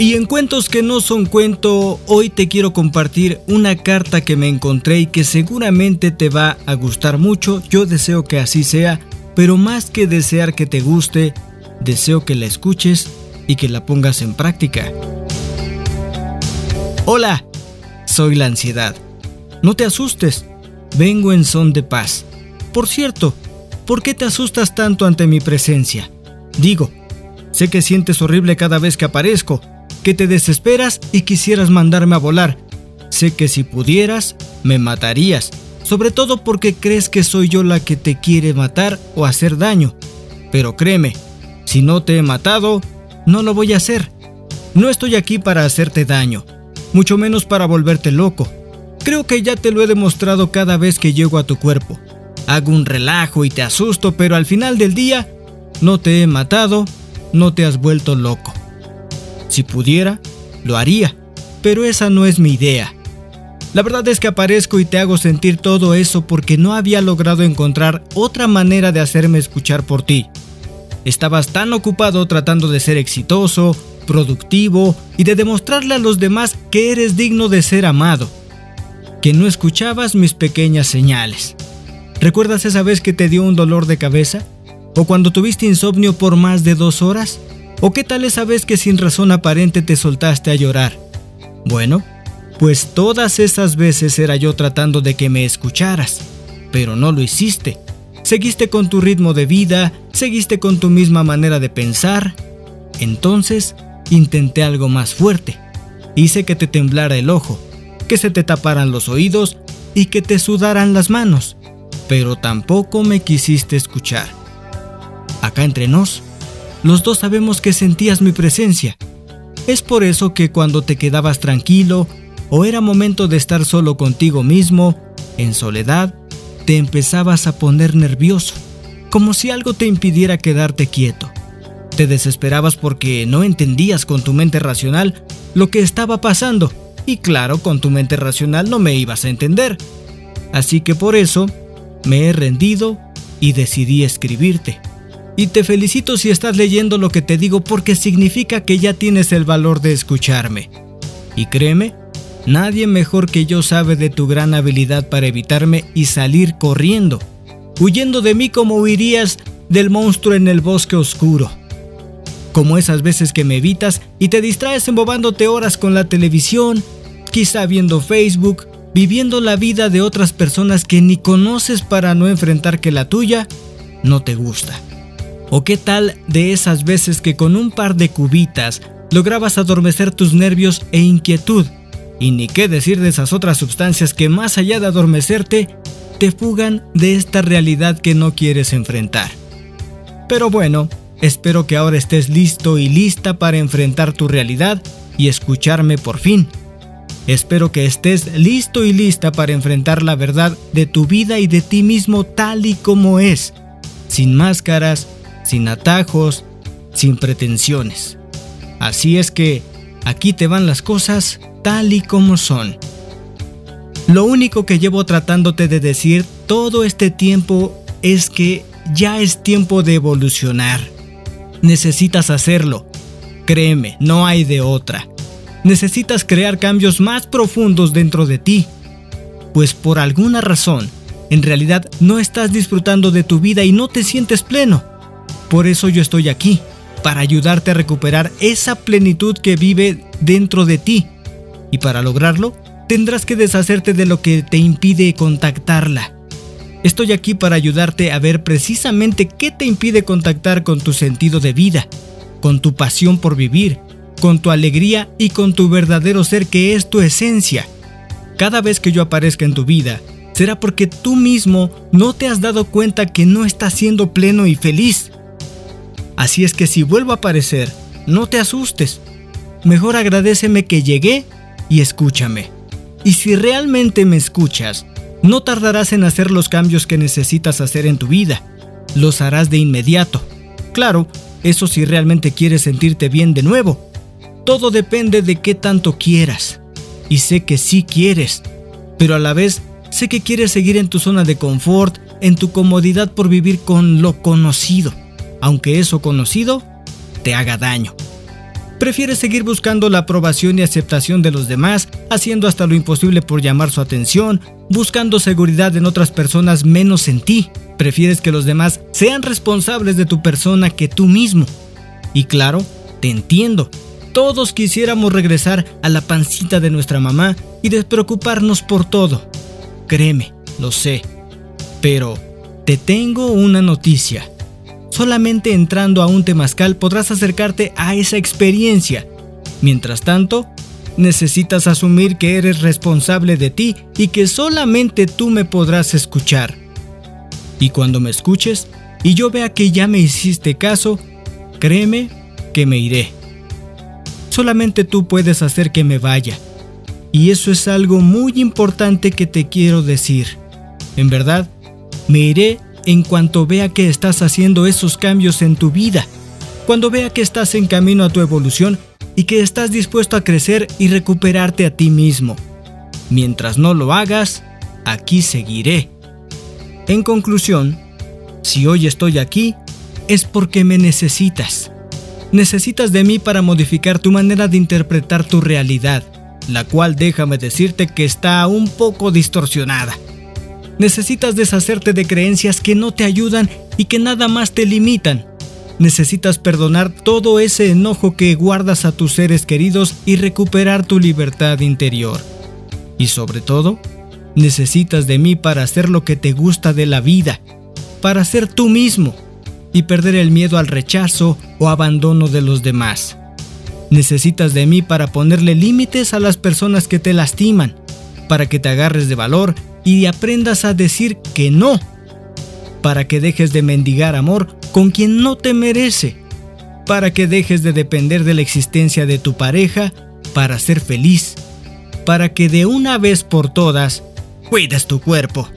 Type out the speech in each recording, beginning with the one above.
Y en cuentos que no son cuento, hoy te quiero compartir una carta que me encontré y que seguramente te va a gustar mucho. Yo deseo que así sea, pero más que desear que te guste, deseo que la escuches y que la pongas en práctica. Hola, soy la ansiedad. No te asustes, vengo en son de paz. Por cierto, ¿por qué te asustas tanto ante mi presencia? Digo, sé que sientes horrible cada vez que aparezco que te desesperas y quisieras mandarme a volar. Sé que si pudieras, me matarías, sobre todo porque crees que soy yo la que te quiere matar o hacer daño. Pero créeme, si no te he matado, no lo voy a hacer. No estoy aquí para hacerte daño, mucho menos para volverte loco. Creo que ya te lo he demostrado cada vez que llego a tu cuerpo. Hago un relajo y te asusto, pero al final del día, no te he matado, no te has vuelto loco. Si pudiera, lo haría, pero esa no es mi idea. La verdad es que aparezco y te hago sentir todo eso porque no había logrado encontrar otra manera de hacerme escuchar por ti. Estabas tan ocupado tratando de ser exitoso, productivo y de demostrarle a los demás que eres digno de ser amado, que no escuchabas mis pequeñas señales. ¿Recuerdas esa vez que te dio un dolor de cabeza? ¿O cuando tuviste insomnio por más de dos horas? ¿O qué tal esa vez que sin razón aparente te soltaste a llorar? Bueno, pues todas esas veces era yo tratando de que me escucharas, pero no lo hiciste. Seguiste con tu ritmo de vida, seguiste con tu misma manera de pensar. Entonces, intenté algo más fuerte. Hice que te temblara el ojo, que se te taparan los oídos y que te sudaran las manos, pero tampoco me quisiste escuchar. Acá entre nos, los dos sabemos que sentías mi presencia. Es por eso que cuando te quedabas tranquilo o era momento de estar solo contigo mismo, en soledad, te empezabas a poner nervioso, como si algo te impidiera quedarte quieto. Te desesperabas porque no entendías con tu mente racional lo que estaba pasando, y claro, con tu mente racional no me ibas a entender. Así que por eso me he rendido y decidí escribirte. Y te felicito si estás leyendo lo que te digo porque significa que ya tienes el valor de escucharme. Y créeme, nadie mejor que yo sabe de tu gran habilidad para evitarme y salir corriendo, huyendo de mí como huirías del monstruo en el bosque oscuro. Como esas veces que me evitas y te distraes embobándote horas con la televisión, quizá viendo Facebook, viviendo la vida de otras personas que ni conoces para no enfrentar que la tuya no te gusta. ¿O qué tal de esas veces que con un par de cubitas lograbas adormecer tus nervios e inquietud? Y ni qué decir de esas otras sustancias que más allá de adormecerte, te fugan de esta realidad que no quieres enfrentar. Pero bueno, espero que ahora estés listo y lista para enfrentar tu realidad y escucharme por fin. Espero que estés listo y lista para enfrentar la verdad de tu vida y de ti mismo tal y como es, sin máscaras, sin atajos, sin pretensiones. Así es que aquí te van las cosas tal y como son. Lo único que llevo tratándote de decir todo este tiempo es que ya es tiempo de evolucionar. Necesitas hacerlo. Créeme, no hay de otra. Necesitas crear cambios más profundos dentro de ti. Pues por alguna razón, en realidad no estás disfrutando de tu vida y no te sientes pleno. Por eso yo estoy aquí, para ayudarte a recuperar esa plenitud que vive dentro de ti. Y para lograrlo, tendrás que deshacerte de lo que te impide contactarla. Estoy aquí para ayudarte a ver precisamente qué te impide contactar con tu sentido de vida, con tu pasión por vivir, con tu alegría y con tu verdadero ser que es tu esencia. Cada vez que yo aparezca en tu vida, será porque tú mismo no te has dado cuenta que no estás siendo pleno y feliz. Así es que si vuelvo a aparecer, no te asustes. Mejor agradeceme que llegué y escúchame. Y si realmente me escuchas, no tardarás en hacer los cambios que necesitas hacer en tu vida. Los harás de inmediato. Claro, eso si realmente quieres sentirte bien de nuevo. Todo depende de qué tanto quieras. Y sé que sí quieres, pero a la vez sé que quieres seguir en tu zona de confort, en tu comodidad por vivir con lo conocido aunque eso conocido te haga daño. Prefieres seguir buscando la aprobación y aceptación de los demás, haciendo hasta lo imposible por llamar su atención, buscando seguridad en otras personas menos en ti. Prefieres que los demás sean responsables de tu persona que tú mismo. Y claro, te entiendo. Todos quisiéramos regresar a la pancita de nuestra mamá y despreocuparnos por todo. Créeme, lo sé. Pero te tengo una noticia. Solamente entrando a un temazcal podrás acercarte a esa experiencia. Mientras tanto, necesitas asumir que eres responsable de ti y que solamente tú me podrás escuchar. Y cuando me escuches y yo vea que ya me hiciste caso, créeme que me iré. Solamente tú puedes hacer que me vaya. Y eso es algo muy importante que te quiero decir. En verdad, me iré en cuanto vea que estás haciendo esos cambios en tu vida, cuando vea que estás en camino a tu evolución y que estás dispuesto a crecer y recuperarte a ti mismo. Mientras no lo hagas, aquí seguiré. En conclusión, si hoy estoy aquí, es porque me necesitas. Necesitas de mí para modificar tu manera de interpretar tu realidad, la cual déjame decirte que está un poco distorsionada. Necesitas deshacerte de creencias que no te ayudan y que nada más te limitan. Necesitas perdonar todo ese enojo que guardas a tus seres queridos y recuperar tu libertad interior. Y sobre todo, necesitas de mí para hacer lo que te gusta de la vida, para ser tú mismo y perder el miedo al rechazo o abandono de los demás. Necesitas de mí para ponerle límites a las personas que te lastiman, para que te agarres de valor y aprendas a decir que no, para que dejes de mendigar amor con quien no te merece, para que dejes de depender de la existencia de tu pareja para ser feliz, para que de una vez por todas cuides tu cuerpo.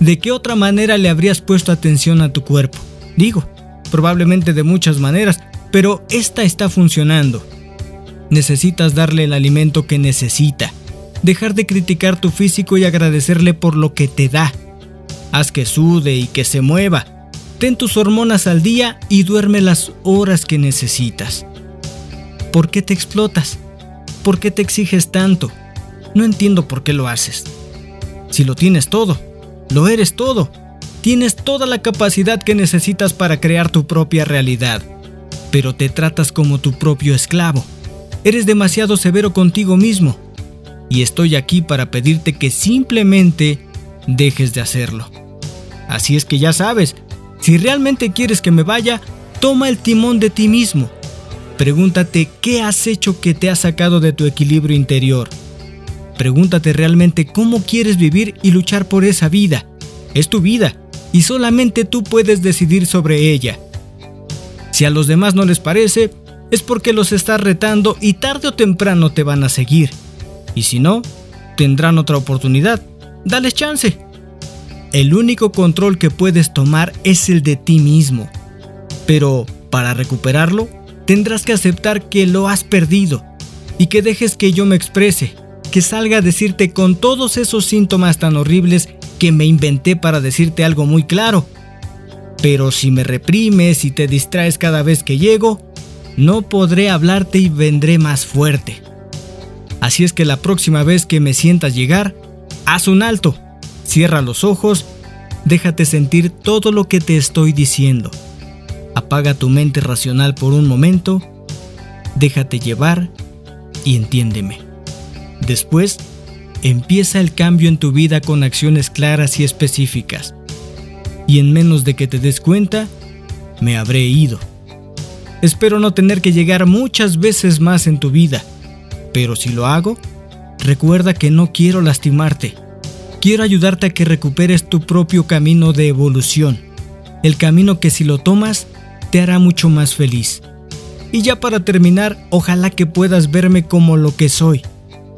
¿De qué otra manera le habrías puesto atención a tu cuerpo? Digo, probablemente de muchas maneras, pero esta está funcionando. Necesitas darle el alimento que necesita dejar de criticar tu físico y agradecerle por lo que te da. Haz que sude y que se mueva. Ten tus hormonas al día y duerme las horas que necesitas. ¿Por qué te explotas? ¿Por qué te exiges tanto? No entiendo por qué lo haces. Si lo tienes todo, lo eres todo. Tienes toda la capacidad que necesitas para crear tu propia realidad, pero te tratas como tu propio esclavo. Eres demasiado severo contigo mismo y estoy aquí para pedirte que simplemente dejes de hacerlo. Así es que ya sabes, si realmente quieres que me vaya, toma el timón de ti mismo. Pregúntate qué has hecho que te ha sacado de tu equilibrio interior. Pregúntate realmente cómo quieres vivir y luchar por esa vida. Es tu vida y solamente tú puedes decidir sobre ella. Si a los demás no les parece, es porque los estás retando y tarde o temprano te van a seguir. Y si no, tendrán otra oportunidad. Dales chance. El único control que puedes tomar es el de ti mismo. Pero para recuperarlo, tendrás que aceptar que lo has perdido y que dejes que yo me exprese, que salga a decirte con todos esos síntomas tan horribles que me inventé para decirte algo muy claro. Pero si me reprimes y te distraes cada vez que llego, no podré hablarte y vendré más fuerte. Así es que la próxima vez que me sientas llegar, haz un alto, cierra los ojos, déjate sentir todo lo que te estoy diciendo. Apaga tu mente racional por un momento, déjate llevar y entiéndeme. Después, empieza el cambio en tu vida con acciones claras y específicas. Y en menos de que te des cuenta, me habré ido. Espero no tener que llegar muchas veces más en tu vida pero si lo hago, recuerda que no quiero lastimarte. Quiero ayudarte a que recuperes tu propio camino de evolución. El camino que si lo tomas, te hará mucho más feliz. Y ya para terminar, ojalá que puedas verme como lo que soy,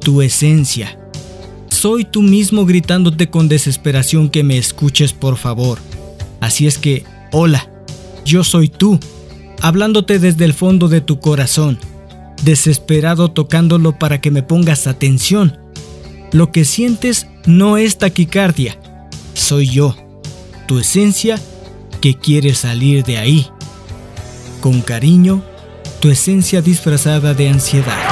tu esencia. Soy tú mismo gritándote con desesperación que me escuches por favor. Así es que, hola, yo soy tú, hablándote desde el fondo de tu corazón desesperado tocándolo para que me pongas atención. Lo que sientes no es taquicardia, soy yo, tu esencia que quiere salir de ahí. Con cariño, tu esencia disfrazada de ansiedad.